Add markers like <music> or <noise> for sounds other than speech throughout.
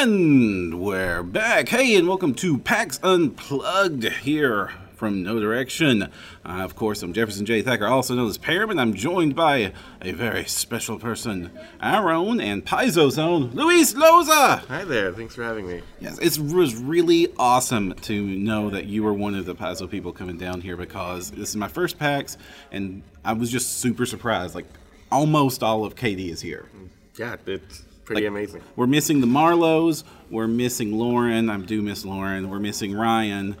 And we're back. Hey, and welcome to PAX Unplugged here from Know Direction. Uh, of course, I'm Jefferson J. Thacker, also known as Perriman. I'm joined by a very special person, our own and Paizo's own, Luis Loza. Hi there, thanks for having me. Yes, it was really awesome to know that you were one of the Paizo people coming down here because this is my first PAX, and I was just super surprised. Like, almost all of KD is here. Yeah, it's pretty Like, amazing. We're missing the Marlows. We're missing Lauren. I do miss Lauren. We're missing Ryan,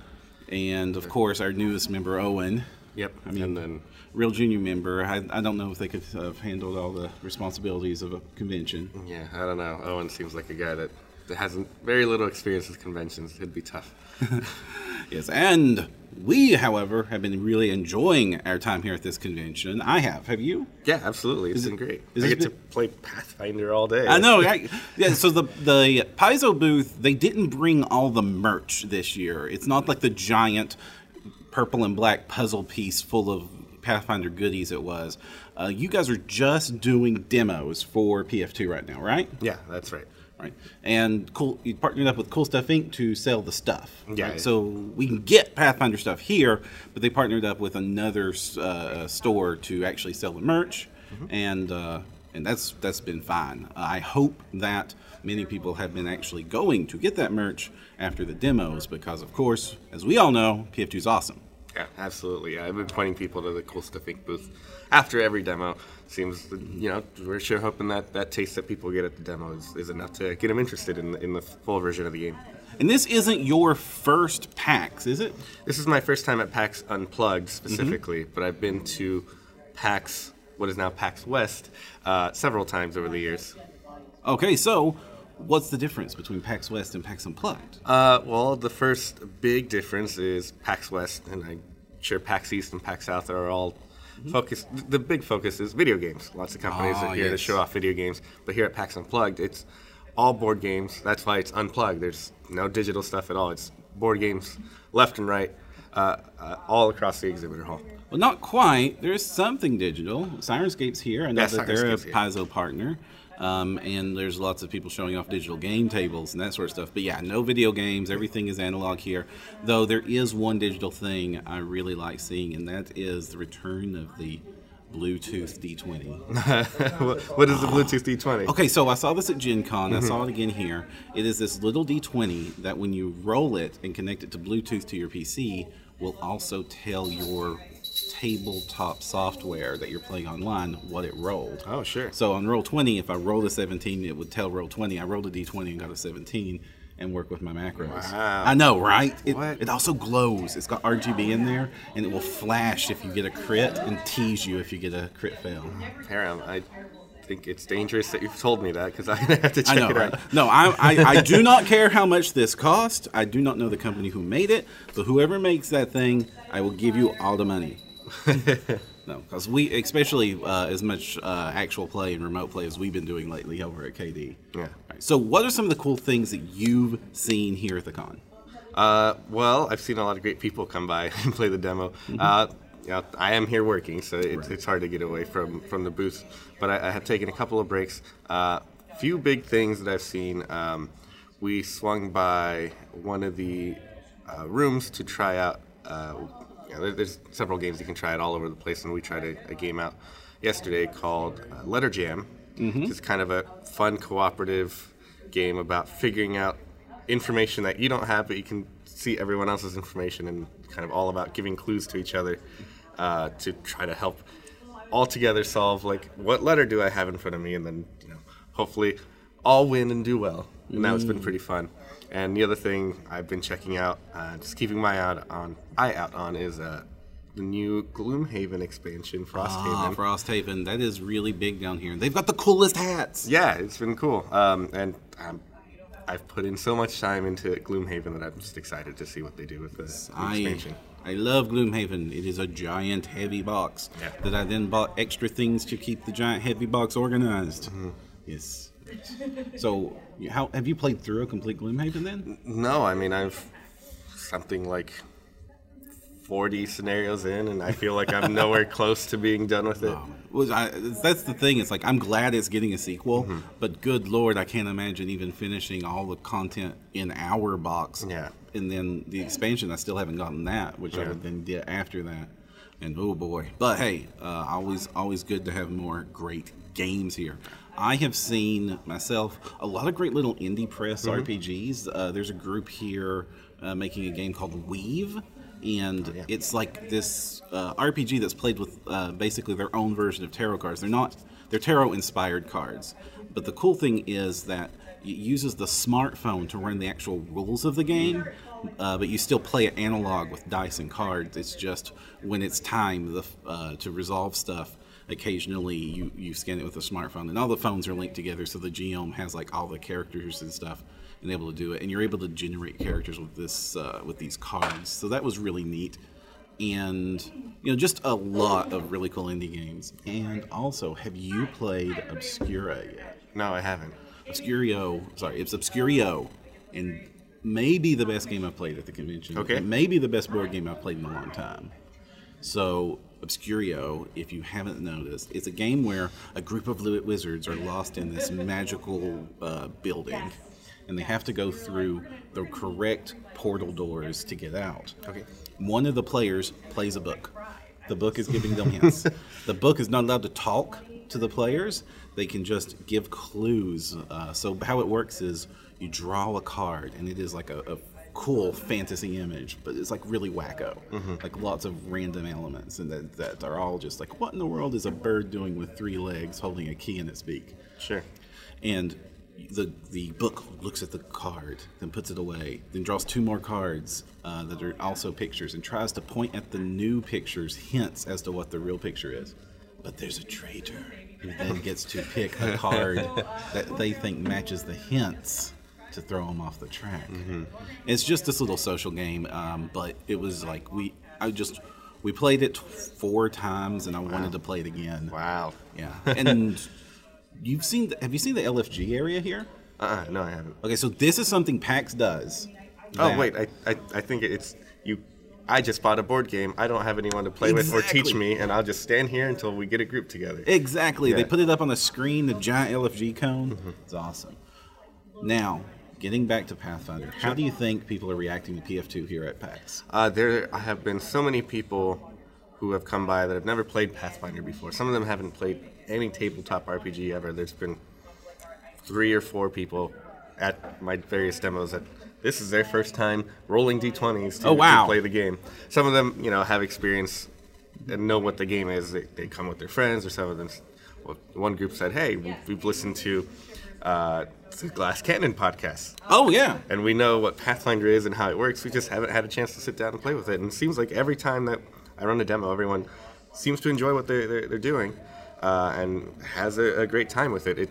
and of course our newest member Owen, Yep, I mean- and then real junior member. I, I don't know if they could have handled all the responsibilities of a convention. yeah, I don't know. Owen seems like a guy that that has very little experience with conventions. It'd be tough. <laughs> Yes, and we, however, have been really enjoying our time here at this convention. I have. Have you? Yeah, absolutely. It's been great. I get to play Pathfinder all day. I know. I, yeah. So the the Paizo booth, they didn't bring all the merch this year. It's not like the giant purple and black puzzle piece full of Pathfinder goodies. It was. Uh, you guys are just doing demos for PF2 right now, right? Yeah, that's right. Right. And cool. You partnered up with Cool Stuff Inc. to sell the stuff. Yeah. right? So we can get Pathfinder stuff here, but they partnered up with another uh, store to actually sell the merch, and uh, and that's that's been fine. I hope that many people have been actually going to get that merch after the demos because, of course, as we all know, PF2 is awesome. Yeah, absolutely. Yeah, I've been pointing people to the Cool Stuff Inc. booth after every demo. Seems, you know, we're sure hoping that that taste that people get at the demo is, is enough to get them interested in, in the full version of the game. And this isn't your first PAX, is it? This is my first time at PAX Unplugged specifically, but I've been to PAX, what is now PAX West, uh, several times over the years. Okay, so what's the difference between PAX West and PAX Unplugged? Uh, well, the first big difference is PAX West, and I'm sure PAX East and PAX South are all focused. The big focus is video games. Lots of companies Ah, are here to show off video games, but here at PAX Unplugged, it's all board games. That's why it's unplugged. There's no digital stuff at all. It's board games left and right, uh, uh, all across the exhibitor hall. Well, not quite. There's something digital. Syrinscape's here. I know Yeah, that they're a. Paizo partner. Um, and there's lots of people showing off digital game tables and that sort of stuff. But yeah, no video games. Everything is analog here. Though there is one digital thing I really like seeing, and that is the return of the Bluetooth D20. <laughs> what, is the Bluetooth D20? Okay, so I saw this at Gen Con. Mm-hmm. I saw it again here. It is this little D20 that when you roll it and connect it to Bluetooth to your PC, will also tell your tabletop software that you're playing online what it rolled. Oh, sure. So on Roll20, if I rolled a 17, it would tell Roll20. I rolled a D20 and got a 17 and work with my macros. Wow. I know, right? It, it also glows. It's got RGB in there, and it will flash if you get a crit and tease you if you get a crit fail. Perram, I think it's dangerous that you've told me that because I'm <laughs> have to check I know, it right? out. No, I, I, I do not care how much this cost. I do not know the company who made it, but whoever makes that thing, I will give you all the money. No, because we, especially uh, as much uh, actual play and remote play as we've been doing lately over at KD. Yeah. Right, so, what are some of the cool things that you've seen here at the con? Uh, well, I've seen a lot of great people come by <laughs> and play the demo. Uh, you know, I am here working, so it's, it's hard to get away from, from the booth. But I, I have taken a couple of breaks. Uh, few big things that I've seen. Um, we swung by one of the uh, rooms to try out. There- there's several games you can try it all over the place, and we tried a, a game out yesterday called uh, Letter Jam. It's kind of a fun cooperative game about figuring out information that you don't have, but you can see everyone else's information, and kind of all about giving clues to each other uh, to try to help all together solve like what letter do I have in front of me, and then you know hopefully all win and do well. And that has been pretty fun. And the other thing I've been checking out, uh, just keeping my eye out on, eye out on, is uh, the new Gloomhaven expansion, Frosthaven. Ah, Frosthaven. That is really big down here. They've got the coolest hats. Yeah, it's been cool. Um, and um, I've put in so much time into Gloomhaven that I'm just excited to see what they do with I, expansion. I love Gloomhaven. It is a giant, heavy box Yeah. that I then bought extra things to keep the giant, heavy box organized. Mm-hmm. Yes. So, how have you played through a complete Gloomhaven then? No, I mean I've something like 40 scenarios in, and I feel like I'm <laughs> nowhere close to being done with it. Was I, that's the thing. It's like I'm glad it's getting a sequel, Mm-hmm. but good lord, I can't imagine even finishing all the content in our box. Yeah. and then the expansion, I still haven't gotten that, which I would then get after that. And oh boy, but hey, uh, always always good to have more great games here. I have seen myself a lot of great little indie press Mm-hmm. RPGs. Uh, there's a group here uh, making a game called Weave, and it's like this uh, RPG that's played with uh, basically their own version of tarot cards. They're not they're tarot inspired cards, but the cool thing is that it uses the smartphone to run the actual rules of the game. Uh, but you still play it analog with dice and cards. It's just when it's time the, uh, to resolve stuff, occasionally you, you scan it with a smartphone and all the phones are linked together so the GM has like all the characters and stuff and able to do it and you're able to generate characters with this uh, with these cards so that was really neat and you know just a lot of really cool indie games and also have you played obscura yet No, I haven't. obscurio sorry it's obscurio and maybe the best game i've played at the convention Okay. maybe the best board game i've played in a long time so, Obscurio, if you haven't noticed, it's a game where a group of wi- wizards are lost in this magical uh, building, and they have to go through the correct portal doors to get out. Okay. One of the players plays a book. The book is giving them hints. <laughs> the book is not allowed to talk to the players. They can just give clues. Uh, so how it works is you draw a card, and it is like a, a cool fantasy image, but it's like really wacko. Like lots of random elements, and that, that are all just like, what in the world is a bird doing with three legs holding a key in its beak? Sure. and the the book looks at the card, then puts it away, then draws two more cards uh, that are also pictures, and tries to point at the new pictures hints as to what the real picture is. But there's a traitor who then gets to pick a card <laughs> that they think matches the hints to throw them off the track. It's just this little social game, um, but it was like we I just we played it four times, and I wanted to play it again. Wow. Yeah, and <laughs> you've seen. The, have you seen the LFG area here? Uh, uh no, I haven't. Okay, so this is something PAX does. Oh wait, I, I I think it's you. I just bought a board game. I don't have anyone to play with or teach me, and I'll just stand here until we get a group together. exactly. They put it up on the screen, the giant LFG cone. Mm-hmm. It's awesome. Now, getting back to Pathfinder, how do you think people are reacting to PF2 here at PAX? Uh, there have been so many people who have come by that have never played Pathfinder before. Some of them haven't played any tabletop RPG ever. There's been three or four people at my various demos that this is their first time rolling d20s to, Oh, wow. to play the game. Some of them, you know, have experience and know what the game is. They, they come with their friends, or some of them. Well, one group said, "Hey, we've, we've listened to uh, the Glass Cannon podcast." Oh yeah, and we know what Pathfinder is and how it works. We just haven't had a chance to sit down and play with it. And it seems like every time that I run a demo, everyone seems to enjoy what they're, they're, they're doing uh, and has a, a great time with it. It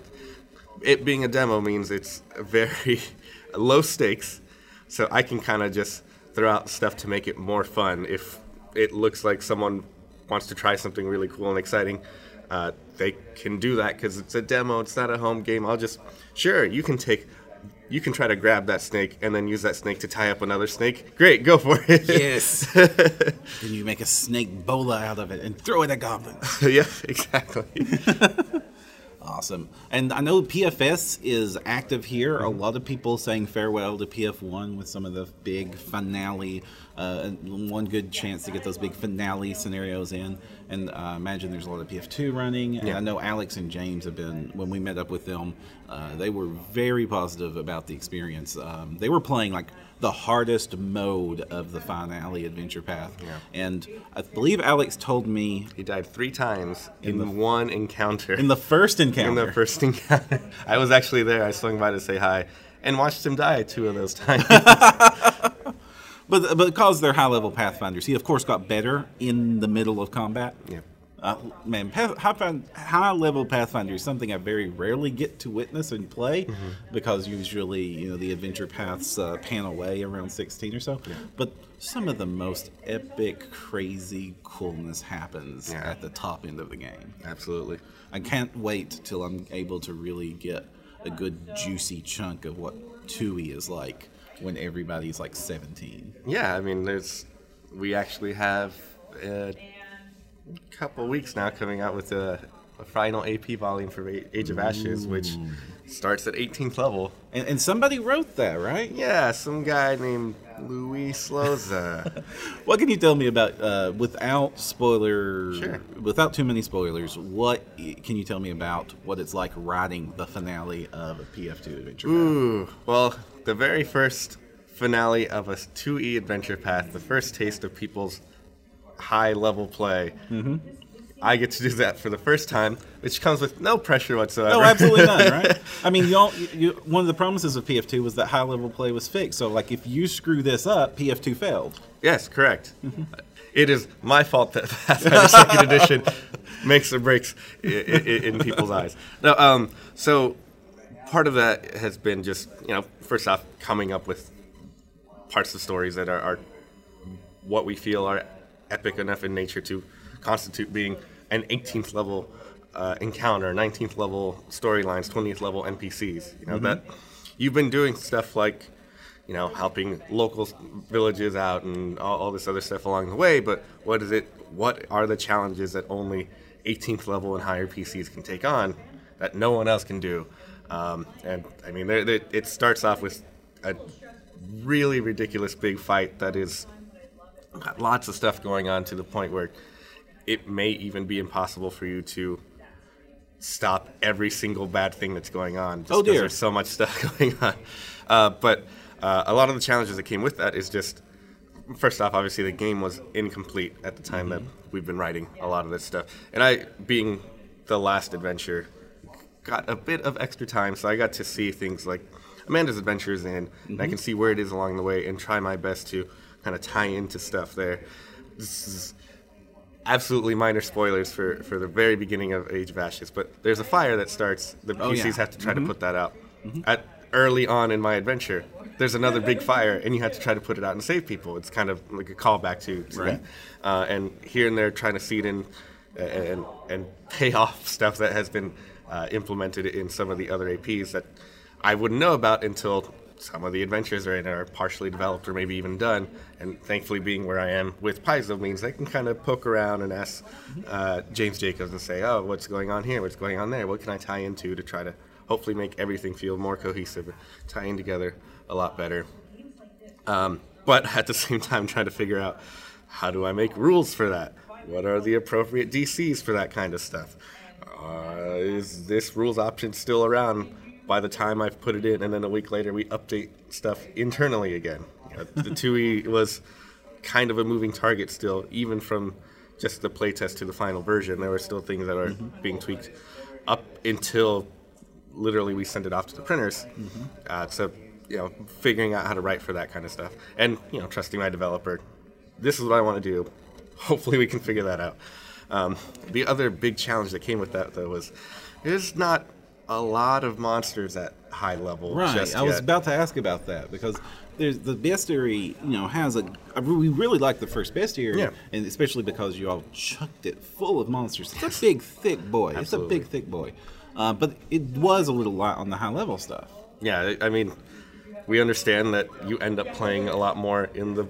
it being a demo means it's very <laughs> low stakes, so I can kind of just throw out stuff to make it more fun. If it looks like someone wants to try something really cool and exciting, uh, they can do that because it's a demo. It's not a home game. I'll just sure you can take. You can try to grab that snake and then use that snake to tie up another snake. Great, go for it. yes. <laughs> then you make a snake bola out of it and throw it at goblins. <laughs> yeah, exactly. <laughs> Awesome. And I know PFS is active here. A lot of people saying farewell to PF1 with some of the big finale. Uh, one good chance to get those big finale scenarios in. And I imagine there's a lot of PF2 running. And Yeah. I know Alex and James have been, when we met up with them, uh, they were very positive about the experience. Um, they were playing like the hardest mode of the finale adventure path. Yeah. And I believe Alex told me he died three times in, the- one encounter. in the first encounter. in the first <laughs> encounter. I was actually there. I swung by to say hi and watched him die two of those times. <laughs> But but because they're high level pathfinders, he of course got better in the middle of combat. Yeah. Uh, man, path, high, high level pathfinder is something I very rarely get to witness and play Mm-hmm. because usually you know the adventure paths uh, pan away around sixteen or so. Yeah. But some of the most epic, crazy coolness happens Yeah. at the top end of the game. Absolutely. I can't wait till I'm able to really get a good juicy chunk of what 2E is like when everybody's like seventeen. Yeah, I mean, there's we actually have a couple weeks now coming out with a, a final AP volume for Age of Ashes, which starts at 18th level. And, and somebody wrote that, right? Yeah, some guy named Luis Loza. <laughs> What can you tell me about, uh, without spoiler, Sure. without too many spoilers, what can you tell me about what it's like writing the finale of a PF2 Adventure Ooh, well, the very first finale of a 2E adventure path, the first taste of people's high level play. Mm-hmm. I get to do that for the first time, which comes with no pressure whatsoever. Oh, absolutely none, right? <laughs> I mean, don't, you, one of the promises of PF2 was that high level play was fixed. So, like, if you screw this up, PF2 failed. yes, correct. It is my fault that <laughs> Pathfinder <laughs> Second Edition makes or breaks i- i- i- in people's eyes. No, um, so part of that has been just you know, first off, coming up with parts of stories that are, are what we feel are epic enough in nature to constitute being an 18th level uh, encounter, 19th level storylines, 20th level NPCs. You know that you've been doing stuff like you know helping local villages out and all, all this other stuff along the way. But what is it? What are the challenges that only 18th level and higher PCs can take on that no one else can do? Um, and I mean, there there- it starts off with a really ridiculous big fight that is got lots of stuff going on to the point where it may even be impossible for you to stop every single bad thing that's going on. Just Oh, 'cause dear. There's so much <laughs> stuff going on. Uh, but uh, a lot of the challenges that came with that is just first off, obviously the game was incomplete at the time that we've been writing a lot of this stuff, and I, being the last adventure, got a bit of extra time, so I got to see things like Amanda's adventures in, and I can see where it is along the way and try my best to kind of tie into stuff there. This is absolutely minor spoilers for, for the very beginning of Age of Ashes, but there's a fire that starts. The Oh, PCs yeah. have to try to put that out. At early on in my adventure, there's another big fire, and you have to try to put it out and save people. It's kind of like a callback to, to Right. that. Uh, and here and there, trying to seed in uh, and and pay <laughs> off stuff that has been uh, implemented in some of the other APs that I wouldn't know about until some of the adventures are in partially developed or maybe even done. And thankfully, being where I am with Paizo means I can kind of poke around and ask uh, James Jacobs and say, "Oh, what's going on here? What's going on there? What can I tie into to try to hopefully make everything feel more cohesive, tying together a lot better." Um, but at the <laughs> same time, trying to figure out how do I make rules for that? What are the appropriate DCs for that kind of stuff? Uh, is this rules option still around by the time I've put it in, and then a week later we update stuff internally again? You the 2E <laughs> was kind of a moving target still, even from just the playtest to the final version. There were still things that are being tweaked up until literally we send it off to the printers. Uh, so, you know, figuring out how to write for that kind of stuff, and you know, trusting my developer. This is what I want to do. Hopefully, we can figure that out. Um, the other big challenge that came with that, though, was there's not a lot of monsters at high level. Right. I was about to ask about that because there's the bestiary, you know, has a, re- We really like the first bestiary, Yeah. and especially because you all chucked it full of monsters. It's a big, thick boy. It's a big, thick boy. Uh, but it was a little light on the high level stuff. Yeah, I I mean, we understand that you end up playing a lot more in the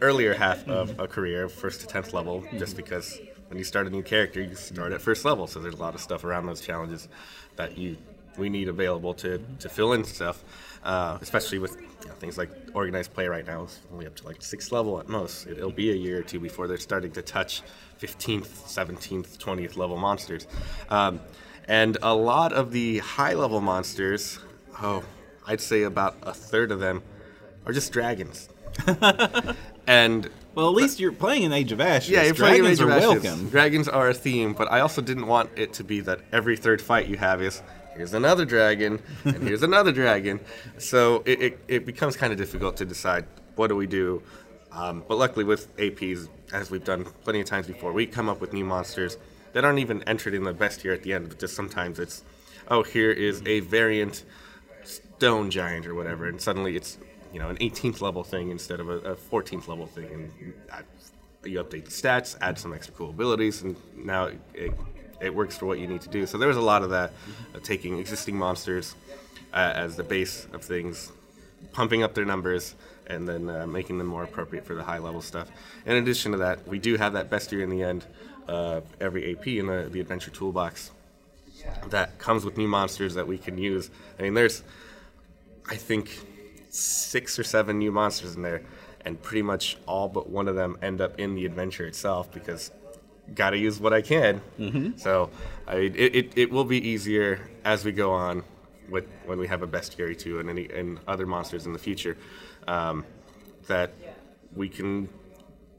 earlier half of a career, first to tenth level, just because when you start a new character, you start at first level. So there's a lot of stuff around those challenges that you we need available to, to fill in stuff, uh, especially with you know, things like organized play right now. It's only up to like sixth level at most. It, it'll be a year or two before they're starting to touch 15th, 17th, 20th level monsters. Um, and a lot of the high level monsters, oh, I'd say about a third of them are just dragons. <laughs> and Well, at least you're playing in Age of Ashes. yeah, you're playing dragons Age of are Ashes. welcome. Dragons are a theme, but I also didn't want it to be that every third fight you have is here's another dragon and <laughs> here's another dragon. So it, it, it becomes kind of difficult to decide what do we do. Um, but luckily with APs, as we've done plenty of times before, we come up with new monsters that aren't even entered in the bestiary at the end. But just sometimes it's, oh, here is a variant stone giant or whatever, and suddenly it's you know an 18th level thing instead of a, a 14th level thing, and I, you update the stats, add some extra cool abilities, and now it, it works for what you need to do. So there was a lot of that, uh, taking existing monsters uh, as the base of things, pumping up their numbers and then uh, making them more appropriate for the high level stuff. In addition to that, we do have that bestiary in the end, uh, every AP in the, the adventure toolbox that comes with new monsters that we can use. I mean, there's, I think, six or seven new monsters in there, and pretty much all but one of them end up in the adventure itself because got to use what I can. Mm-hmm. So I, it, it, it will be easier as we go on with when we have a bestiary too and any and other monsters in the future um, that we can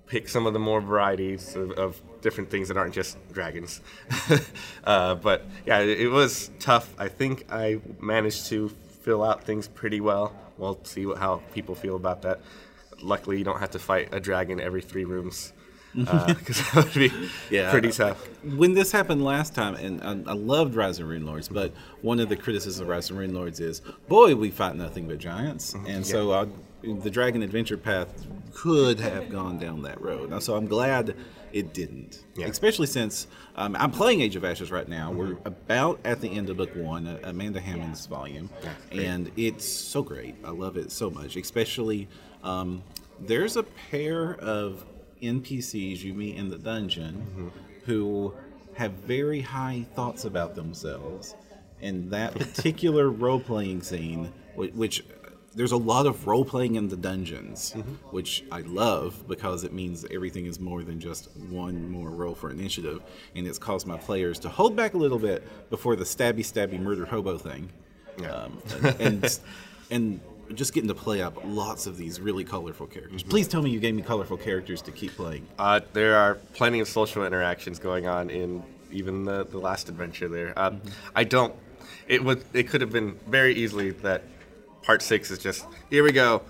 pick some of the more varieties of, of different things that aren't just dragons. <laughs> uh, but yeah, it, it, was tough. I think I managed to fill out things pretty well. We'll see what, how people feel about that. Luckily, you don't have to fight a dragon every three rooms because uh, <laughs> that would be yeah. pretty tough. When this happened last time, and I, I loved Rising Rune Lords, but one of the criticisms of Rising Rune Lords is, boy, we fight nothing but giants, mm-hmm. and yeah. so I, the Dragon Adventure path could have gone down that road. So I'm glad it didn't, yeah. especially since um, I'm playing Age of Ashes right now. Mm-hmm. We're about at the end of book one, uh, Amanda Hamon's volume, and it's so great. I love it so much, especially. Um, there's a pair of NPCs you meet in the dungeon mm-hmm. who have very high thoughts about themselves. And that particular role playing scene, which there's a lot of role playing in the dungeons, mm-hmm. which I love because it means everything is more than just one more roll for initiative, and it's caused my players to hold back a little bit before the stabby stabby murder hobo thing. Yeah. Um, and, and, and just getting to play up lots of these really colorful characters. Please tell me you gave me colorful characters to keep playing. Uh, there are plenty of social interactions going on in even the, the last adventure there. Um, mm-hmm. I don't. It would. It could have been very easily that part six is just here we go.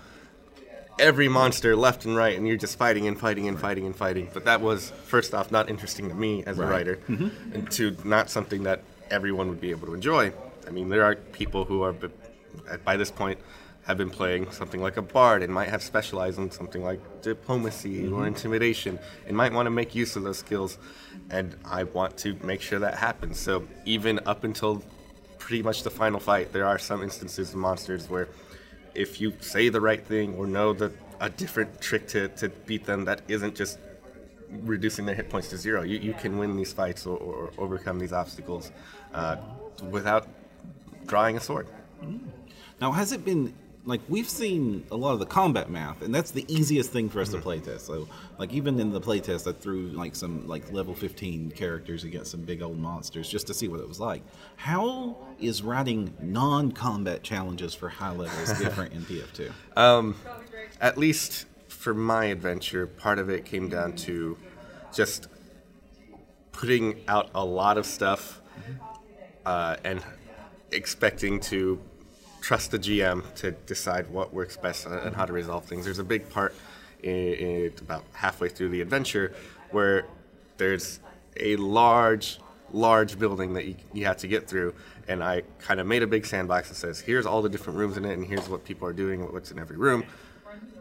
Every monster left and right, and you're just fighting and fighting and fighting and fighting. But that was first off not interesting to me as a writer, mm-hmm. and two not something that everyone would be able to enjoy. I mean, there are people who are by this point have been playing something like a bard and might have specialized in something like diplomacy mm-hmm. or intimidation and might want to make use of those skills and i want to make sure that happens so even up until pretty much the final fight. There are some instances of monsters where if you say the right thing or know that a different trick to, to beat them that isn't just reducing their hit points to zero. You, you can win these fights or, or overcome these obstacles uh, without drawing a sword. Now has it been like we've seen a lot of the combat math, and that's the easiest thing for us mm-hmm. to play test. So, like even in the playtest, I threw like some like level 15 characters against some big old monsters just to see what it was like. How is writing non-combat challenges for high levels <laughs> different in PF2? Um, at least for my adventure, part of it came down to just putting out a lot of stuff mm-hmm. uh, and expecting to trust the GM to decide what works best and how to resolve things. There's a big part in, in about halfway through the adventure where there's a large, large building that you, you have to get through. And I kind of made a big sandbox that says, here's all the different rooms in it, and here's what people are doing, what's in every room.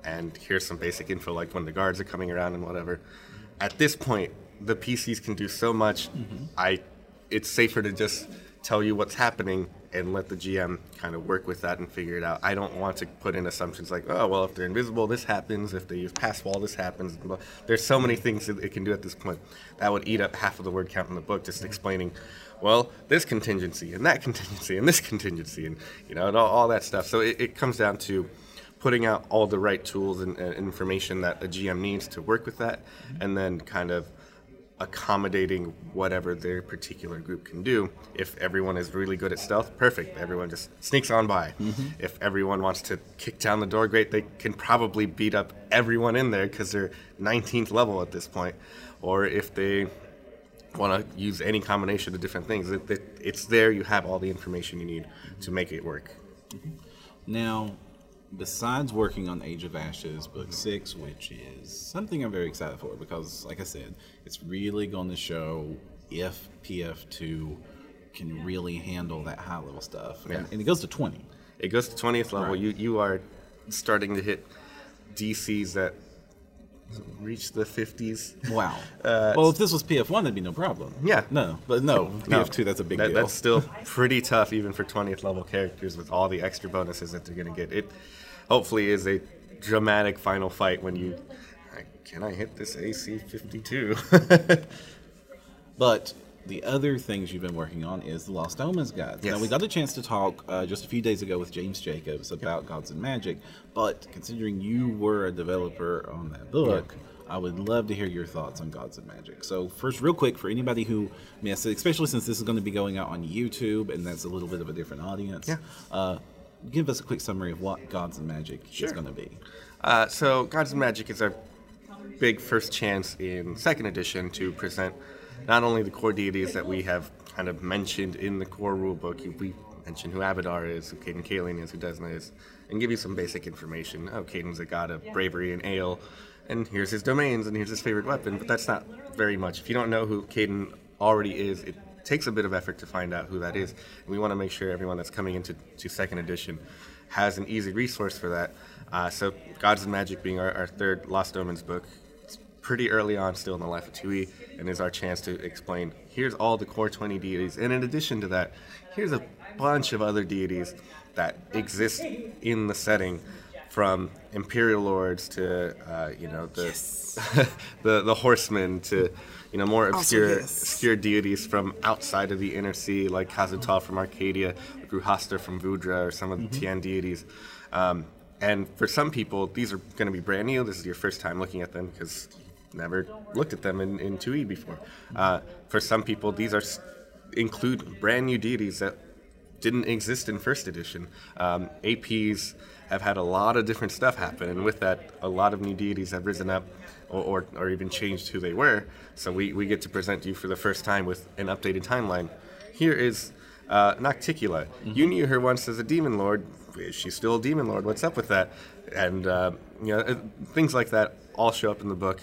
And here's some basic info, like when the guards are coming around and whatever. At this point, the PCs can do so much. Mm-hmm. I, it's safer to just tell you what's happening and let the GM kind of work with that and figure it out. I don't want to put in assumptions like, oh, well, if they're invisible, this happens. If they use pass wall, this happens. There's so many things that it can do at this point. That would eat up half of the word count in the book just explaining, well, this contingency and that <laughs> contingency and this contingency and, you know, and all, all that stuff. So it, it, comes down to putting out all the right tools and, and information that a GM needs to work with that and then kind of – accommodating whatever their particular group can do. If everyone is really good at stealth, perfect. Everyone just sneaks on by. Mm-hmm. If everyone wants to kick down the door, great. They can probably beat up everyone in there because they're 19th level at this point. Or if they want to use any combination of different things, it, it, it's there. You have all the information you need to make it work. Mm-hmm. Now, besides working on Age of Ashes, book six, which is something I'm very excited for because, like I said, it's really going to show if PF2 can really handle that high level stuff. Yeah. And, and, it goes to 20. It goes to 20th level. Right. You, you are starting to hit DCs that reach the 50s. Wow. <laughs> Uh, well, if this was PF1, that'd be no problem. Yeah. No, but no, No, PF2, that's a big that- deal. That's still pretty tough, even for 20th level characters, with all the extra bonuses that they're going to get. It hopefully is a dramatic final fight when you. Can I hit this AC 52? <laughs> But the other things you've been working on is the Lost Omens guides. Now we got a chance to talk uh, just a few days ago with James Jacobs about Gods and Magic, but considering you were a developer on that book, I would love to hear your thoughts on Gods and Magic. So first, real quick, for anybody who missed it, especially since this is going to be going out on YouTube and that's a little bit of a different audience, Yeah. uh, give us a quick summary of what Gods and Magic is going to be. Uh, so, Gods and Magic is our big first chance in second edition to present not only the core deities that we have kind of mentioned in the core rulebook. We mentioned who Abadar is, who Cayden Cailean is, who Desna is, and give you some basic information. Oh, Cayden's a god of bravery and ale, and here's his domains, and here's his favorite weapon. But that's not very much. If you don't know who Caden already is, it takes a bit of effort to find out who that is. And we want to make sure everyone that's coming into to second edition has an easy resource for that. Uh, so, Gods and Magic being our, our third Lost Omens book, pretty early on still in the life of 2E, and is our chance to explain here's all the core 20 deities, and in addition to that, here's a bunch of other deities that exist in the setting. From empyreal lords to uh, you know the <laughs> the the horsemen to you know more obscure yes. obscure deities from outside of the inner sea, like Kazutal from Arcadia, Gruhastha from Vudra, or some of the Tian deities. Um, and for some people, these are going to be brand new. This is your first time looking at them because never looked at them in, in 2E before. Uh, for some people, these are include brand new deities that didn't exist in first edition. Um, APs have had a lot of different stuff happen, and with that, a lot of new deities have risen up or, or, or even changed who they were. So we, we get to present you for the first time with an updated timeline. Here is uh, Nocticula. You knew her once as a demon lord. Is she still a demon lord? What's up with that? And uh, you know uh, things like that all show up in the book.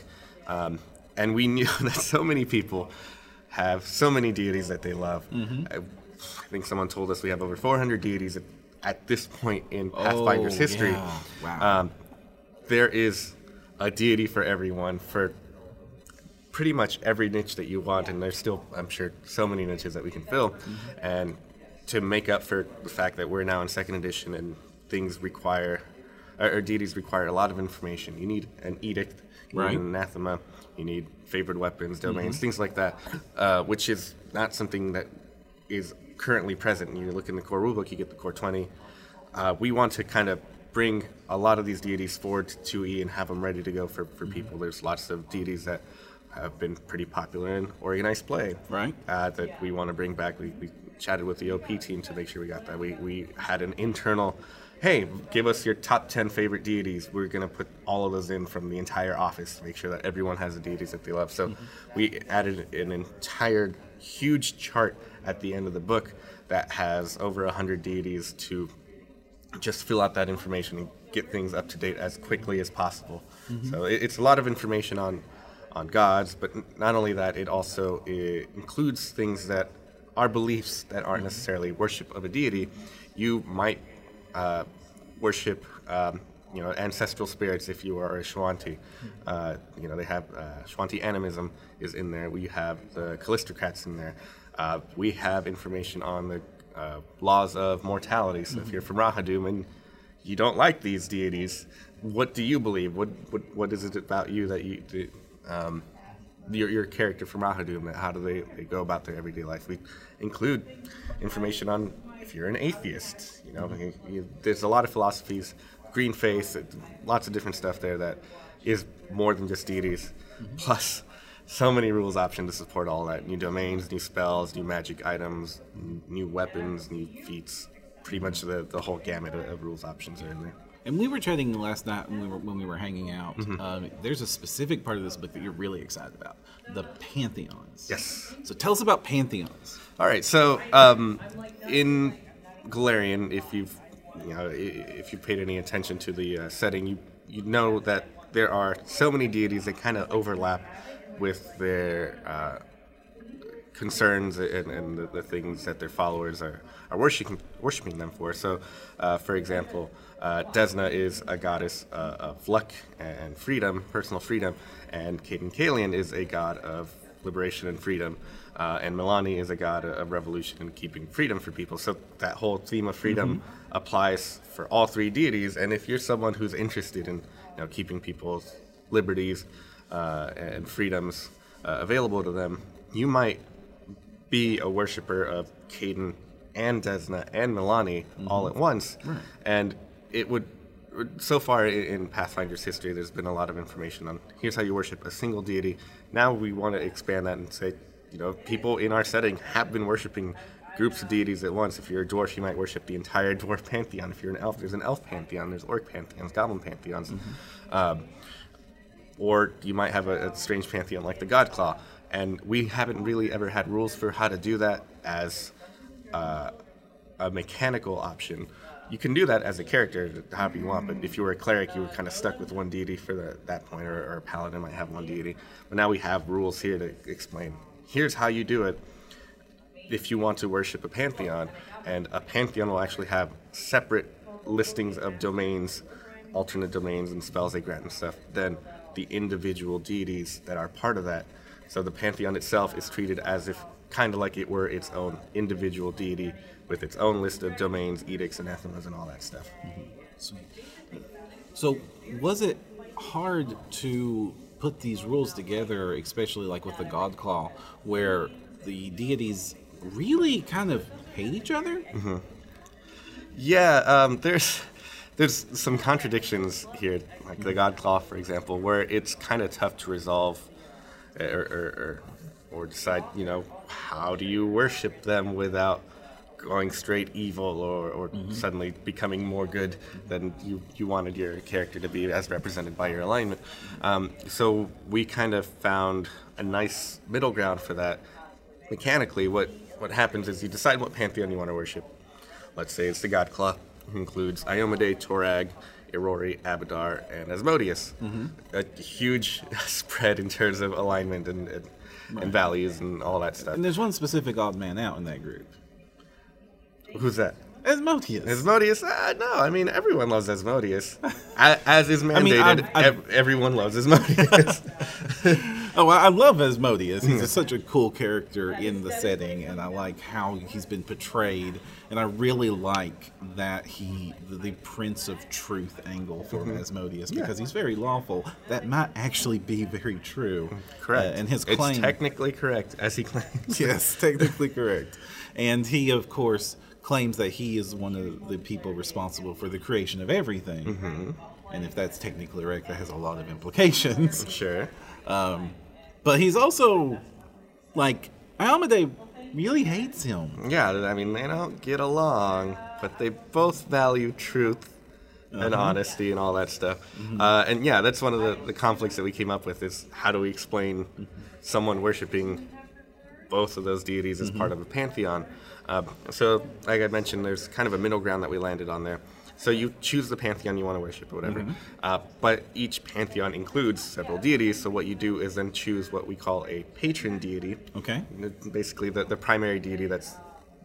Um, and we knew <laughs> that so many people have so many deities that they love. I, I think someone told us we have over 400 deities at, at this point in Pathfinder's Oh, history. yeah. Wow. Um, there is a deity for everyone for pretty much every niche that you want, and there's still, I'm sure, so many niches that we can fill. And to make up for the fact that we're now in second edition and things require, or, or deities require a lot of information, you need an edict, you Right. need an anathema, you need favored weapons, domains, things like that, uh, which is not something that is currently present. You look in the core rulebook, you get the core 20. Uh, we want to kind of bring a lot of these deities forward to 2E and have them ready to go for, for people. There's lots of deities that have been pretty popular in organized play. Right. Uh, that we want to bring back. We, we chatted with the OP team to make sure we got that. We, we had an internal, hey, give us your top 10 favorite deities. We're going to put all of those in from the entire office to make sure that everyone has the deities that they love. So we added an entire huge chart at the end of the book that has over 100 deities to just fill out that information and get things up to date as quickly as possible. So it, it's a lot of information on on gods, but not only that, it also uh, includes things that are beliefs that aren't necessarily worship of a deity. You might uh, worship. Um, you know, ancestral spirits. If you are a Shoanti, uh, you know they have uh, Shoanti animism is in there. We have the Kalistocrats in there. Uh, we have information on the uh, laws of mortality. So if you're from Rahadoum and you don't like these deities, what do you believe? What what, what is it about you that you do, um, your, your character from Rahadoum? How do they, they go about their everyday life? We include information on if you're an atheist. You know, you- you- there's a lot of philosophies, green faith, lots of different stuff there that is more than just deities. Plus, so many rules options to support all that. New domains, new spells, new magic items, new weapons, new feats. Pretty much the, the whole gamut of, of rules options are in there. And we were chatting last night when we were when we were hanging out. Mm-hmm. Um, there's a specific part of this book that you're really excited about: the pantheons. Yes. So tell us about pantheons. All right. So um, in Golarion, if you've you know if you paid any attention to the uh, setting, you you know that there are so many deities that kind of overlap with their uh, concerns and, and the, the, things that their followers are, are worshiping, worshiping them for. So, uh, for example, uh, Desna is a goddess uh, of luck and freedom, personal freedom, and Cayden Cailean is a god of liberation and freedom. Uh, and Milani is a god of revolution and keeping freedom for people. So that whole theme of freedom mm-hmm. applies for all three deities. And if you're someone who's interested in you know, keeping people's liberties uh, and freedoms uh, available to them, you might be a worshiper of Cayden and Desna and Milani mm-hmm. all at once. Right. And it would, so far in Pathfinder's history, there's been a lot of information on here's how you worship a single deity. Now we want to expand that and say, you know, people in our setting have been worshiping groups of deities at once. If you're a dwarf, you might worship the entire <laughs> dwarf pantheon. If you're an elf, there's an elf pantheon, there's orc pantheons, goblin pantheons. Mm-hmm. Um, or you might have a, a strange pantheon like the God Claw and we haven't really ever had rules for how to do that as uh, a mechanical option. You can do that as a character, however you want, but if you were a cleric, you were kind of stuck with one deity for the, that point, or, or a paladin might have one deity. But now we have rules here to explain here's how you do it if you want to worship a pantheon, and a pantheon will actually have separate listings of domains, alternate domains, and spells they grant and stuff, than the individual deities that are part of that. So the pantheon itself is treated as if kind of like it were its own individual deity with its own list of domains, edicts, anathemas, and all that stuff. Mm-hmm. So, was it hard to put these rules together, especially like with the God Claw, where the deities really kind of hate each other? Mm-hmm. Yeah, um, there's there's some contradictions here, like the God Claw, for example, where it's kind of tough to resolve or, or, or, or decide, you know, how do you worship them without going straight evil or, or mm-hmm. suddenly becoming more good than you, you wanted your character to be as represented by your alignment. Um, so we kind of found a nice middle ground for that. Mechanically, what, what happens is you decide what pantheon you want to worship. Let's say it's the God Claw, includes Iomedae, Torag, Irori, Abadar, and Asmodeus. Mm-hmm. A huge <laughs> spread in terms of alignment and, and, right. and, values and all that stuff. And there's one specific odd man out in that group. Who's that? Asmodeus. Asmodeus? Uh, no, I mean everyone loves Asmodeus, <laughs> as is mandated. I mean, I've, I've, everyone loves Asmodeus. <laughs> <laughs> oh, I love Asmodeus. He's a, such a cool character in the setting, and I like how he's been portrayed. And I really like that he, the, the Prince of Truth angle for mm-hmm. Asmodeus, because yeah. he's very lawful. That might actually be very true. Correct. Uh, and his claim, it's technically correct, as he claims. yes, technically correct. And he, of course claims that he is one of the people responsible for the creation of everything. Mm-hmm. And if that's technically right, that has a lot of implications. <laughs> Sure. Um, but he's also like Iomedae really hates him. Yeah, I mean they don't get along, but they both value truth and uh-huh. honesty and all that stuff. Mm-hmm. Uh, and yeah, that's one of the, the conflicts that we came up with is how do we explain mm-hmm. someone worshiping both of those deities as mm-hmm. part of a pantheon? Uh, so, like I mentioned, there's kind of a middle ground that we landed on there. So you choose the pantheon you want to worship or whatever. Mm-hmm. Uh, but each pantheon includes several deities. So what you do is then choose what we call a patron deity. Okay. Basically, the, the primary deity that's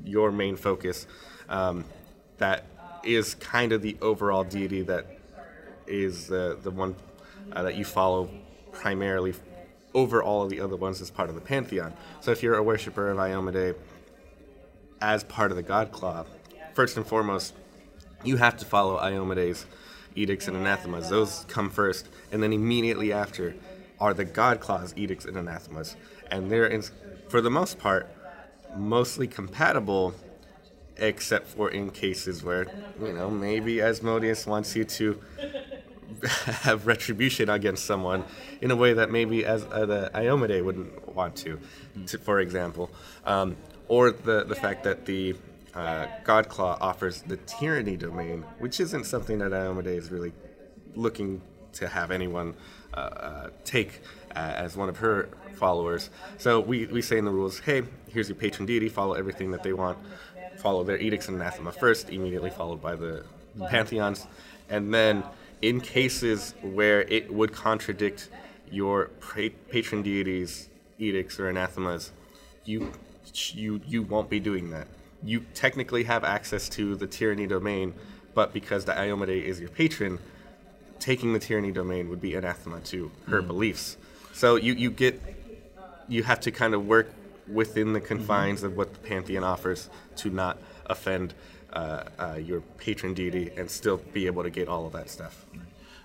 your main focus. Um, that is kind of the overall deity that is the the one uh, that you follow primarily over all of the other ones as part of the pantheon. So if you're a worshiper of Iomedae as part of the God Claw, first and foremost, you have to follow Iomedae's edicts and anathemas. Those come first, and then immediately after are the God Claw's edicts and anathemas, and they're in, for the most part mostly compatible, except for in cases where you know maybe Asmodeus wants you to <laughs> have retribution against someone in a way that maybe as uh, the Iomedae wouldn't want to, to for example. Um, or the, the fact that the uh, Godclaw offers the tyranny domain, which isn't something that Iomedae is really looking to have anyone uh, uh, take uh, as one of her followers. So we, we say in the rules, hey, here's your patron deity, follow everything that they want, follow their edicts and anathema first, immediately followed by the pantheons, and then in cases where it would contradict your patron deity's edicts or anathemas, you you you won't be doing that. You technically have access to the tyranny domain, but because the Iomedae is your patron, taking the tyranny domain would be anathema to her beliefs. So you, you get you have to kind of work within the confines of what the pantheon offers to not offend uh, uh, your patron deity and still be able to get all of that stuff.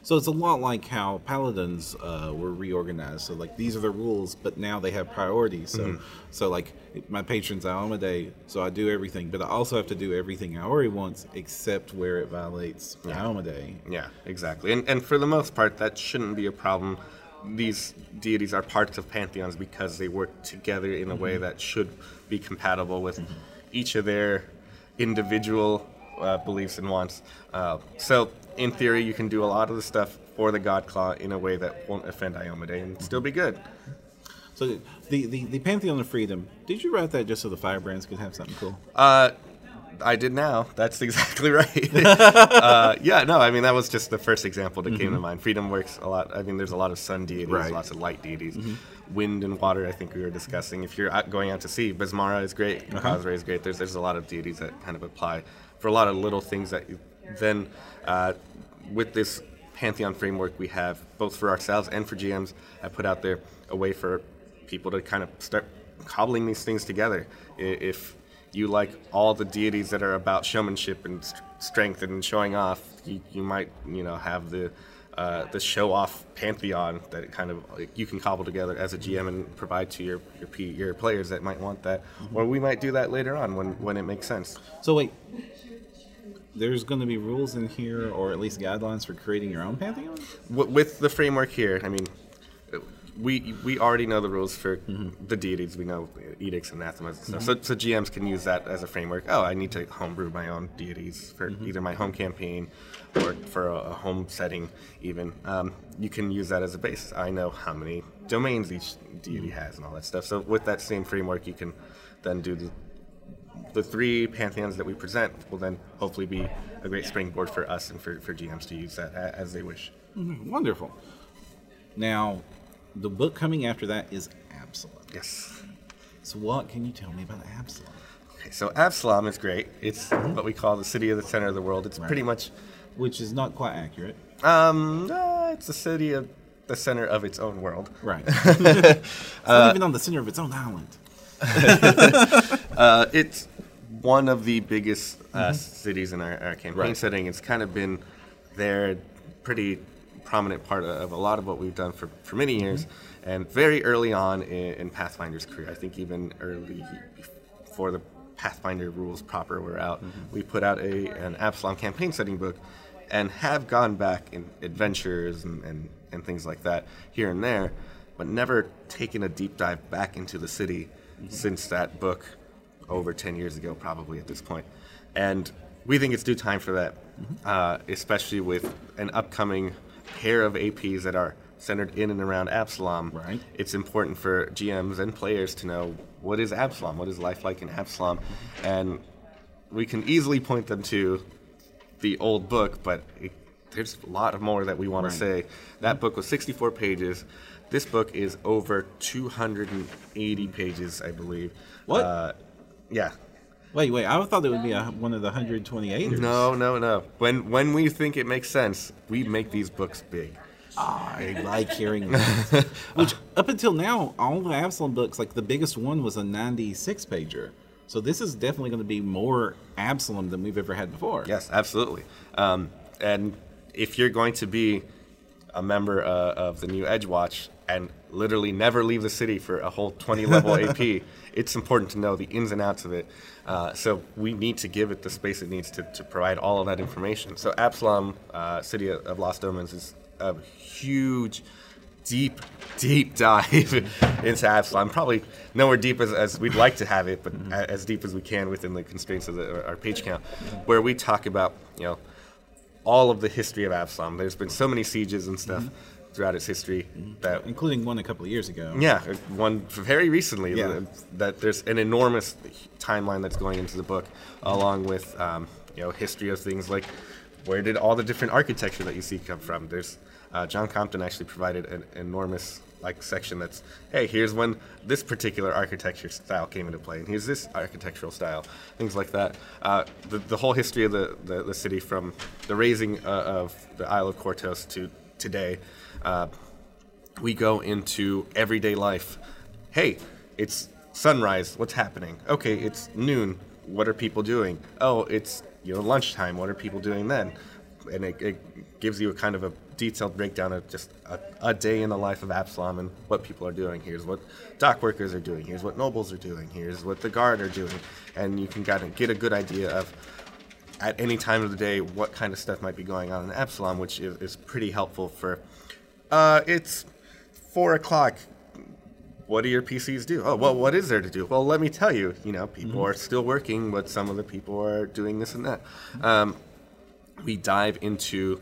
So it's a lot like how paladins uh, were reorganized. So like these are the rules, but now they have priorities. So Mm-hmm. so like my patron's Iomedae, so I do everything, but I also have to do everything Aori wants, except where it violates Iomedae. Yeah, exactly. And, and for the most part, that shouldn't be a problem. These deities are parts of pantheons because they work together in a way that should be compatible with each of their individual uh, beliefs and wants. Uh, so, in theory, you can do a lot of the stuff for the Godclaw in a way that won't offend Iomedae and still be good. So the, the the Pantheon of Freedom. Did you write that just so the firebrands could have something cool? Uh, I did now. That's <laughs> exactly right. <laughs> uh, yeah, no, I mean that was just the first example that came to mind. Freedom works a lot. I mean, there's a lot of sun deities, Right. lots of light deities, wind and water. I think we were discussing. If you're out, going out to sea, Besmara is great, uh is great. There's there's a lot of deities that kind of apply for a lot of little things that you, then uh, with this pantheon framework we have both for ourselves and for GMs. I put out there a way for people to kind of start cobbling these things together. If you like all the deities that are about showmanship and st- strength and showing off, you, you might you know have the uh, the show off pantheon that kind of like, you can cobble together as a GM and provide to your your, P, your players that might want that, or we might do that later on when when it makes sense. So wait, there's going to be rules in here, or at least guidelines for creating your own Pantheon. With the framework here, I mean, we we already know the rules for mm-hmm. the deities. We know edicts and anathemas and stuff. So, mm-hmm. so GMs can use that as a framework. Oh, I need to homebrew my own deities for mm-hmm. either my home campaign or for a, a home setting. Even um, you can use that as a basis. I know how many domains each deity has and all that stuff. So with that same framework, you can then do the the three pantheons that we present will then hopefully be a great springboard for us and for, for GMs to use that as they wish. Wonderful. Now, the book coming after that is Absalom. Yes. So what can you tell me about Absalom? Okay, so Absalom is great. It's what we call the city of the center of the world. It's pretty much, Which is not quite accurate. um, uh, it's the city of the center of its own world. Right. <laughs> it's not even on the center of its own island. <laughs> Uh, it's one of the biggest uh, cities in our, our campaign Right. setting. It's kind of been there, pretty prominent part of, a lot of what we've done for, for many years, and very early on in, in Pathfinder's career. I think even early before the Pathfinder rules proper were out, we put out a an Absalom campaign setting book, and have gone back in adventures and, and, and things like that here and there, but never taken a deep dive back into the city since that book over 10 years ago, probably at this point. And we think it's due time for that, uh, especially with an upcoming pair of APs that are centered in and around Absalom. Right. It's important for GMs and players to know what is Absalom, what is life like in Absalom, and we can easily point them to the old book, but it, there's a lot more that we want Right. to say. That book was 64 pages. This book is over 280 pages, I believe. What? Uh, yeah. Wait, wait. I thought it would be a, one of the 128ers. No, no, no. When when we think it makes sense, we make these books big. I like hearing <laughs> that. Which, up until now, all the Absalom books, like the biggest one was a 96 pager. So this is definitely going to be more Absalom than we've ever had before. Yes, absolutely. Um, and if you're going to be a member uh, of the new Edge Watch and literally never leave the city for a whole 20 level <laughs> AP, it's important to know the ins and outs of it. Uh, so we need to give it the space it needs to, to provide all of that information. So Absalom, uh, City of Lost Omens, is a huge, deep, deep dive <laughs> into Absalom. Probably nowhere deep as, as we'd like to have it, but a- as deep as we can within the constraints of the, our page count, where we talk about, you know, all of the history of Absalom. There's been so many sieges and stuff mm-hmm. throughout its history mm-hmm. that Including one a couple of years ago. yeah, uh, one very recently Yeah. that- that there's an enormous timeline that's going into the book, mm-hmm. along with um, you know history of things like where did all the different architecture that you see come from. There's uh, John Compton actually provided an enormous like section that's hey here's when this particular architecture style came into play and here's this architectural style things like that. Uh, the, the whole history of the, the, the city from the raising uh, of the isle of Kortos to today uh, we go into everyday life. Hey it's sunrise what's happening? Okay it's noon what are people doing? Oh it's you know lunchtime what are people doing then? And it, it gives you a kind of a detailed breakdown of just a, a, day in the life of Absalom and what people are doing. Here's what dock workers are doing. Here's what nobles are doing. Here's what the guard are doing, and you can kind of get a good idea of at any time of the day what kind of stuff might be going on in Absalom, which is, is pretty helpful for. Uh, it's four o'clock. What do your PCs do? Oh, well, what is there to do? Well, let me tell you. You know, people mm-hmm. are still working, but some of the people are doing this and that. Um, we dive into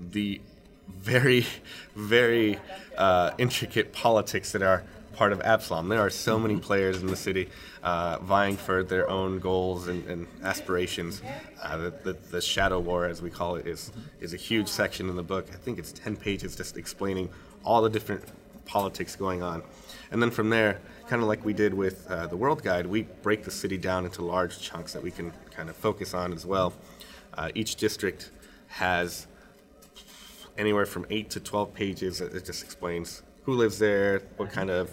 the very, very uh, intricate politics that are part of Absalom. There are so many players in the city uh, vying for their own goals and, and aspirations. Uh, the, the, the, Shadow War, as we call it, is is a huge section in the book. I think it's ten pages just explaining all the different politics going on, and then from there, kind of like we did with uh, the World Guide, we break the city down into large chunks that we can kind of focus on as well. Uh, each district has anywhere from 8 to 12 pages. It just explains who lives there, what kind of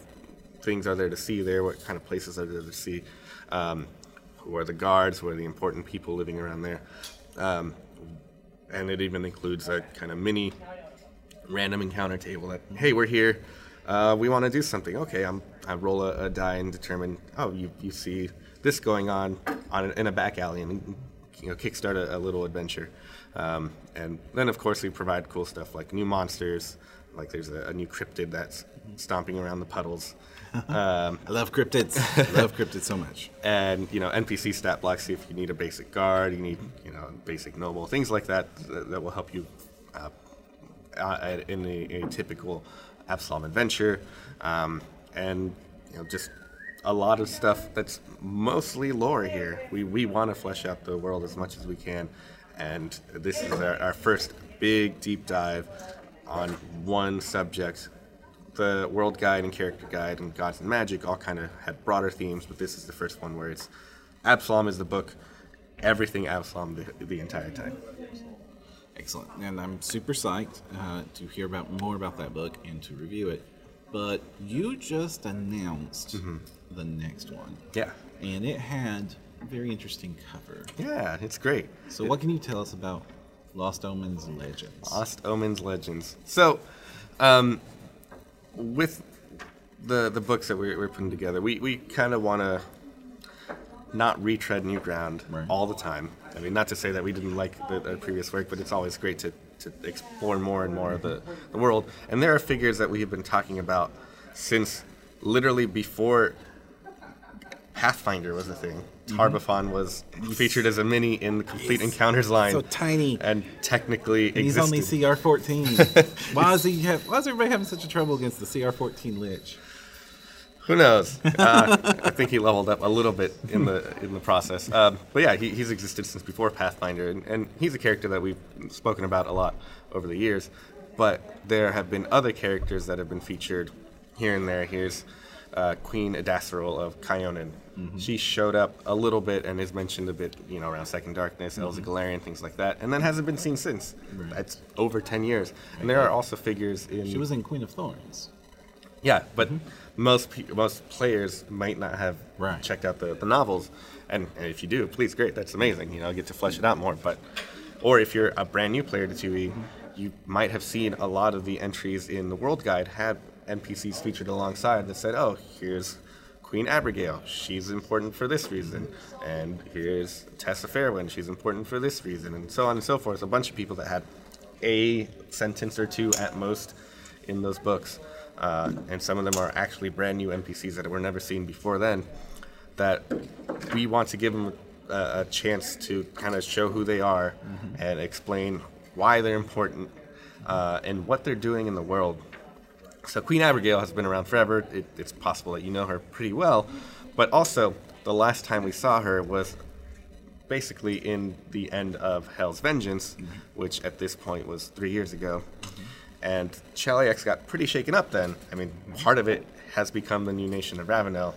things are there to see there, what kind of places are there to see, um, who are the guards, who are the important people living around there. Um, and it even includes a kind of mini random encounter table that, hey, we're here. Uh, we want to do something. Okay, I'm, I roll a, a, die and determine, oh, you, you see this going on, on in a back alley and you know, kickstart a, a little adventure. Um, and then, of course, we provide cool stuff like new monsters. Like there's a, a new cryptid that's stomping around the puddles. <laughs> Um, I love cryptids. I love cryptids so much. <laughs> And you know, NPC stat blocks. See If you need a basic guard, you need you know basic noble things like that that, that will help you uh, uh, in a, a, typical Absalom adventure. Um, and you know, just a lot of stuff that's mostly lore here. We we want to flesh out the world as much as we can and this is our, our first big deep dive on one subject. The World Guide and Character Guide and Gods and Magic all kind of had broader themes, but this is the first one where it's Absalom is the book, everything Absalom the, the entire time. Excellent, and I'm super psyched uh, to hear about more about that book and to review it. But you just announced mm-hmm. the next one. Yeah, and it had very interesting cover. Yeah, it's great. So, what can you tell us about Lost Omens and Legends? Lost Omens Legends. So, um, with the the books that we're, we're putting together, we, we kind of want to not retread new ground right. all the time. I mean, not to say that we didn't like the, the, previous work, but it's always great to, to explore more and more of the, the world. And there are figures that we have been talking about since literally before Pathfinder was a thing. Mm-hmm. was featured as a mini in the Complete yes. Encounters line. So tiny. And technically and He's only CR 14. <laughs> why, is he have, why is everybody having such a trouble against the CR 14 Lich? Who knows? Uh, <laughs> I think he leveled up a little bit in the in the process. Um, but yeah, he, he's existed since before Pathfinder, and, and he's a character that we've spoken about a lot over the years. But there have been other characters that have been featured here and there. Here's uh, Queen Edasseril of Kyonin. Mm-hmm. She showed up a little bit and is mentioned a bit, you know, around Second Darkness, mm-hmm. Elves of Golarion, things like that, and then hasn't been seen since. Right. That's over ten years. And there are also figures in. She was in Queen of Thorns. Yeah, but mm-hmm. most pe- most players might not have right. checked out the, the novels, and, and, if you do, please, great, that's amazing. You know, get to flesh it out more. But, or if you're a brand new player to 2e, mm-hmm. you might have seen a lot of the entries in the World Guide had NPCs featured alongside that said, "Oh, here's Queen Abigail. She's important for this reason, and here's Tessa Fairwind. She's important for this reason, and so on and so forth." A bunch of people that had a sentence or two at most in those books, uh, and some of them are actually brand new NPCs that were never seen before then. That we want to give them a, a chance to kind of show who they are mm-hmm. and explain why they're important uh, and what they're doing in the world so Queen Abigail has been around forever. It, it's possible that you know her pretty well, but also the last time we saw her was basically in the end of Hell's Vengeance, mm-hmm. which at this point was three years ago. Mm-hmm. And Cheliax got pretty shaken up then. I mean, part of it has become the new nation of Ravounel.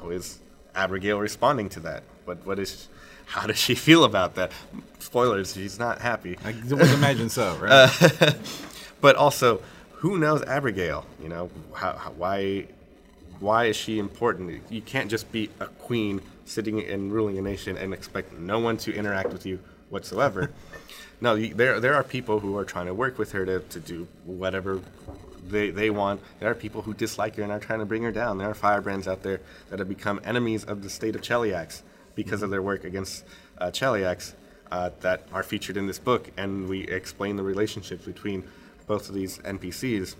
How is Abigail responding to that? What what is how does she <laughs> feel about that? Spoilers, she's not happy. I would imagine so, right? <laughs> <laughs> But also, who knows Abigail? You know, how, how, why why is she important? You can't just be a queen sitting and ruling a nation and expect no one to interact with you whatsoever. <laughs> no, you, there there are people who are trying to work with her to, to do whatever they, they want. There are people who dislike her and are trying to bring her down. There are firebrands out there that have become enemies of the state of Cheliax because of their work against uh, Cheliax uh, that are featured in this book, and we explain the relationships between both of these NPCs.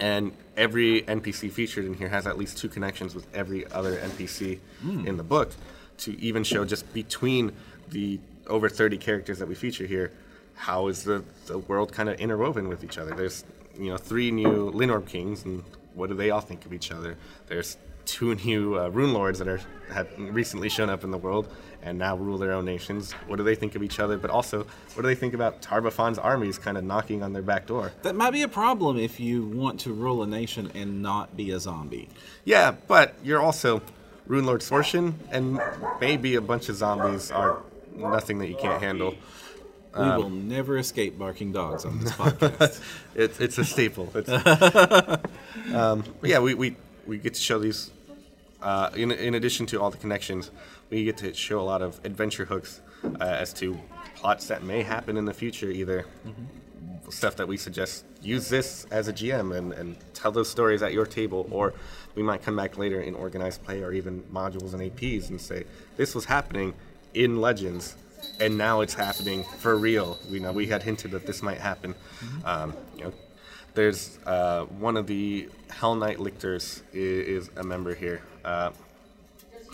And every NPC featured in here has at least two connections with every other NPC hmm. in the book to even show just between the over 30 characters that we feature here, how is the, the world kind of interwoven with each other. There's, you know, three new Linnorm kings, and what do they all think of each other? There's two new uh, rune lords that are have recently shown up in the world and now rule their own nations. What do they think of each other? But also, what do they think about Tar-Baphon's armies kind of knocking on their back door? that might be a problem if you want to rule a nation and not be a zombie. Yeah, but you're also Rune Lord Sorshen, and maybe a bunch of zombies are nothing that you can't handle. We will never escape barking dogs on this podcast. <laughs> It's it's a staple. It's, <laughs> <laughs> um, yeah, we, we, we get to show these. Uh, in, in addition to all the connections, we get to show a lot of adventure hooks uh, as to plots that may happen in the future. Either stuff that we suggest use this as a GM and, and tell those stories at your table, or we might come back later in organized play or even modules and APs and say this was happening in Legends, and now it's happening for real. You know, we had hinted that this might happen. Um, you know, there's uh, one of the Hell Knight lictors is, is a member here. Uh,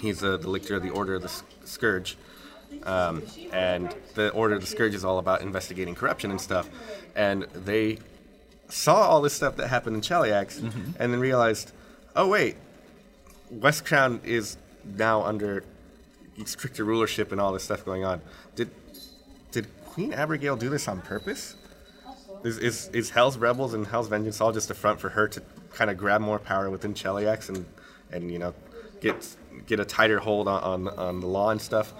he's uh, the lictor of the Order of the Scourge. Um, and the Order of the Scourge is all about investigating corruption and stuff. And they saw all this stuff that happened in Cheliax and then realized, oh, wait, West Crown is now under stricter rulership and all this stuff going on. Did did Queen Abigail do this on purpose? Is, is, is Hell's Rebels and Hell's Vengeance all just a front for her to kind of grab more power within Cheliax and, and you know get get a tighter hold on, on, on the law and stuff?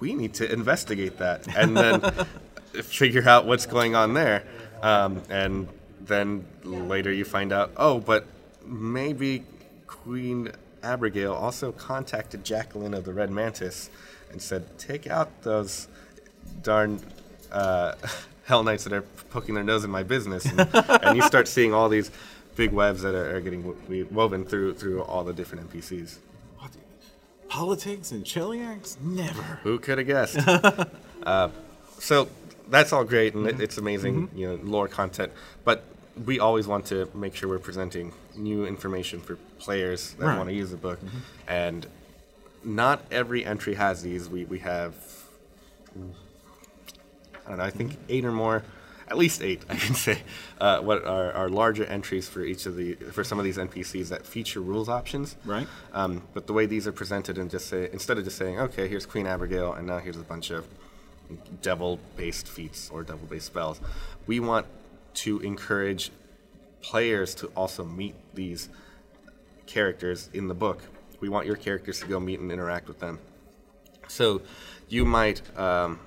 We need to investigate that and then <laughs> figure out what's going on there. Um, and then later you find out, oh, but maybe Queen Abigail also contacted Jacqueline of the Red Mantis and said, take out those darn uh, <laughs> Hell Knights that are poking their nose in my business. And, <laughs> and you start seeing all these big webs that are, are getting we- woven through through all the different NPCs. What? Politics and Cheliax? Never. Who could have guessed? <laughs> uh, so that's all great and it, mm-hmm. it's amazing, mm-hmm. you know, lore content. But we always want to make sure we're presenting new information for players that Right. want to use the book. Mm-hmm. And not every entry has these. We we have Know. I think eight or more, at least eight, <laughs> I can say. Uh, what are, are larger entries for each of the for some of these NPCs that feature rules options. Right. Um, but the way these are presented, and just say instead of just saying, okay, here's Queen Abigail, and now here's a bunch of devil-based feats or devil-based spells, we want to encourage players to also meet these characters in the book. We want your characters to go meet and interact with them. So you might um,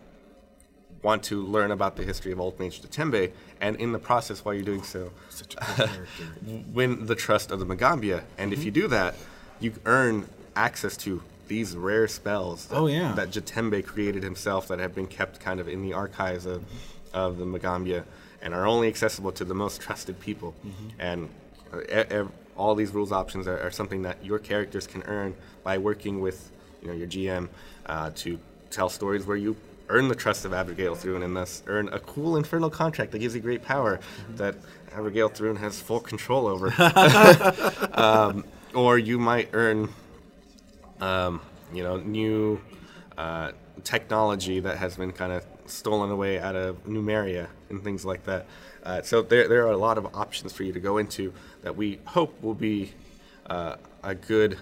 want to learn about the history of Old Mage Tembe, and in the process, while you're doing so, Such a good <laughs> win the trust of the Magaambya. And if you do that, you earn access to these rare spells that, Oh, yeah. that Jatembe created himself that have been kept kind of in the archives of, of the Magaambya and are only accessible to the most trusted people. And uh, e- ev- all these rules options are, are something that your characters can earn by working with you know, your GM uh, to tell stories where you earn the trust of Abigail Thrun and thus earn a cool infernal contract that gives you great power that Abigail Thrun has full control over. <laughs> um, or you might earn, um, you know, new uh, technology that has been kind of stolen away out of Numeria and things like that. Uh, so there, there are a lot of options for you to go into that we hope will be uh, a good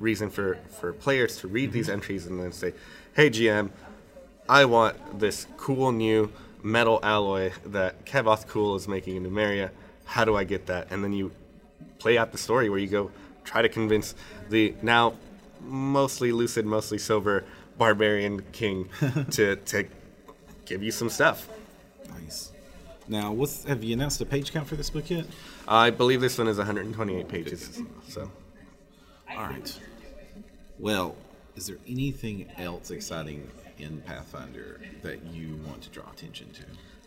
reason for, for players to read these entries and then say, hey, GM, I want this cool new metal alloy that Kevoth-Kul is making in Numeria. How do I get that? And then you play out the story where you go try to convince the now mostly lucid, mostly sober barbarian king <laughs> to, to give you some stuff. Nice. Now, what's have you announced a page count for this book yet? I believe this one is 128 pages. So, All right. Well, is there anything else exciting in Pathfinder that you want to draw attention to?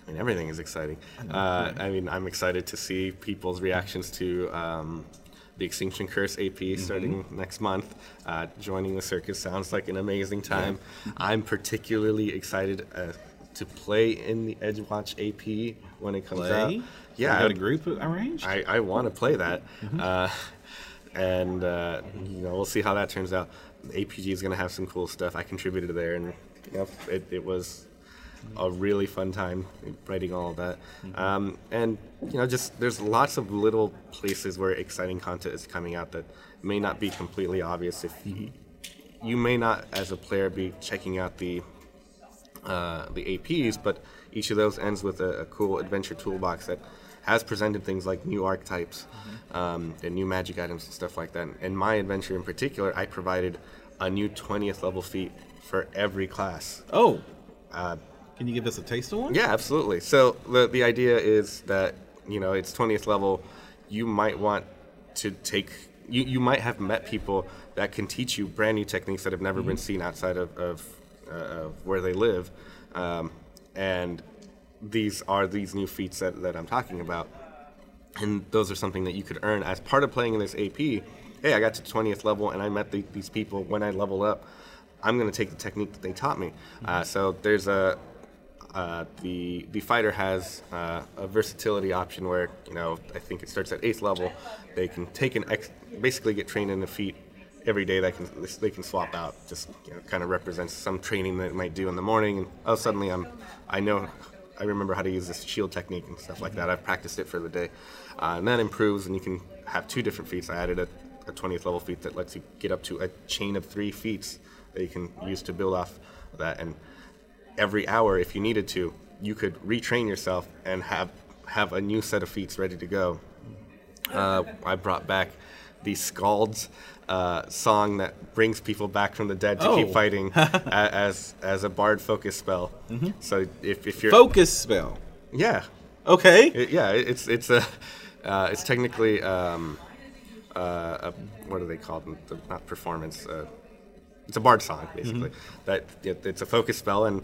I mean, everything is exciting. Uh, I mean, I'm excited to see people's reactions to um, the Extinction Curse AP starting next month. Uh, joining the circus sounds like an amazing time. I'm particularly excited uh, to play in the Edgewatch AP when it comes out. Yeah, You got a group arranged? I, I want to play that. Uh, and, uh, you know, we'll see how that turns out. APG is going to have some cool stuff. I contributed there, and know, it, it was a really fun time writing all of that. Um, and, you know, just there's lots of little places where exciting content is coming out that may not be completely obvious. If you, you may not, as a player, be checking out the uh, the APs, but each of those ends with a, a cool adventure toolbox that has presented things like new archetypes um, and new magic items and stuff like that. In my adventure in particular, I provided a new 20th level feat for every class. oh. Can you give us a taste of one? Yeah, absolutely. So the the idea is that you know it's 20th level. You might want to take. You, you might have met people that can teach you brand new techniques that have never been seen outside of, of, uh, of where they live, um, and these are these new feats that, that I'm talking about, and those are something that you could earn as part of playing in this AP. Hey, I got to 20th level and I met the, these people. When I level up, I'm going to take the technique that they taught me. Uh, so there's a uh, the the fighter has uh, a versatility option where you know I think it starts at eighth level. They can take an ex- basically get trained in a feat every day. That can they can swap out. Just you know, kind of represents some training that it might do in the morning, and oh suddenly I'm I know I remember how to use this shield technique and stuff like that. I've practiced it for the day, uh, and that improves. And you can have two different feats. I added a, a 20th level feat that lets you get up to a chain of three feats that you can use to build off that and every hour if you needed to you could retrain yourself and have have a new set of feats ready to go uh, i brought back the skald's uh, song that brings people back from the dead to Oh. keep fighting <laughs> a- as as a bard focus spell so if, if you're Focus spell. yeah Okay. it, yeah it- it's it's a uh, it's technically um, uh, a, what are they called not performance uh, it's a bard song basically. That it, it's a focus spell and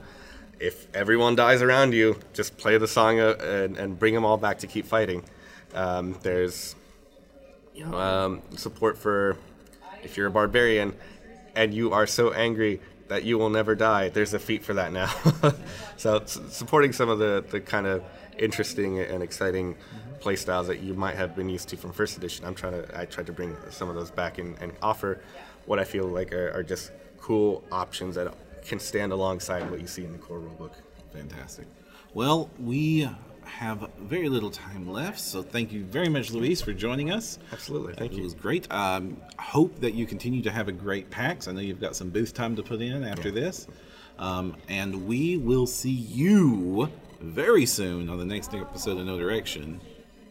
if everyone dies around you just play the song uh, and, and bring them all back to keep fighting. Um, there's you know um, support for if you're a barbarian and you are so angry that you will never die there's a feat for that now. <laughs> So supporting some of the, the kind of interesting and exciting play styles that you might have been used to from first edition i'm trying to i tried to bring some of those back and, and offer what i feel like are, are just cool options that can stand alongside what you see in the core rulebook Fantastic. Well, we have very little time left, so thank you very much, Luis, for joining us. Absolutely, thank you. It was great. Um, hope that you continue to have a great PAX. I know you've got some booth time to put in after this. Um, and we will see you very soon on the next episode of Know Direction.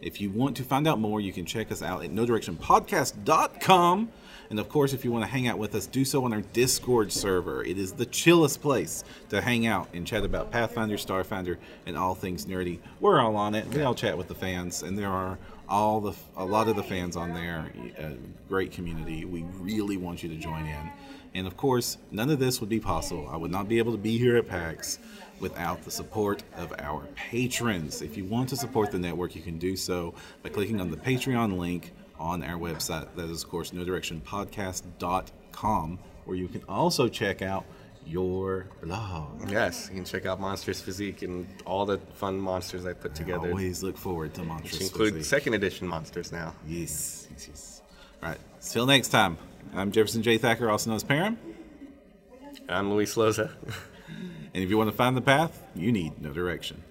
If you want to find out more, you can check us out at knowdirectionpodcast.com. And of course, if you want to hang out with us, do so on our Discord server. It is the chillest place to hang out and chat about Pathfinder, Starfinder, and all things nerdy. We're all on it. We all chat with the fans, and there are all the a lot of the fans on there. A great community. We really want you to join in. And of course, none of this would be possible. I would not be able to be here at PAX without the support of our patrons. If you want to support the network, you can do so by clicking on the Patreon link on our website. That is, of course, knowdirectionpodcast.com, where you can also check out your blog. yes you can check out monsters physique and all the fun monsters i put together Always look forward to monstrous which include Physique. second edition monsters now Yes, yes, yes. All right. Till next time. I'm Jefferson J. Thacker, also known as Perram. i'm luis loza And if you want to find the path, you need Know Direction.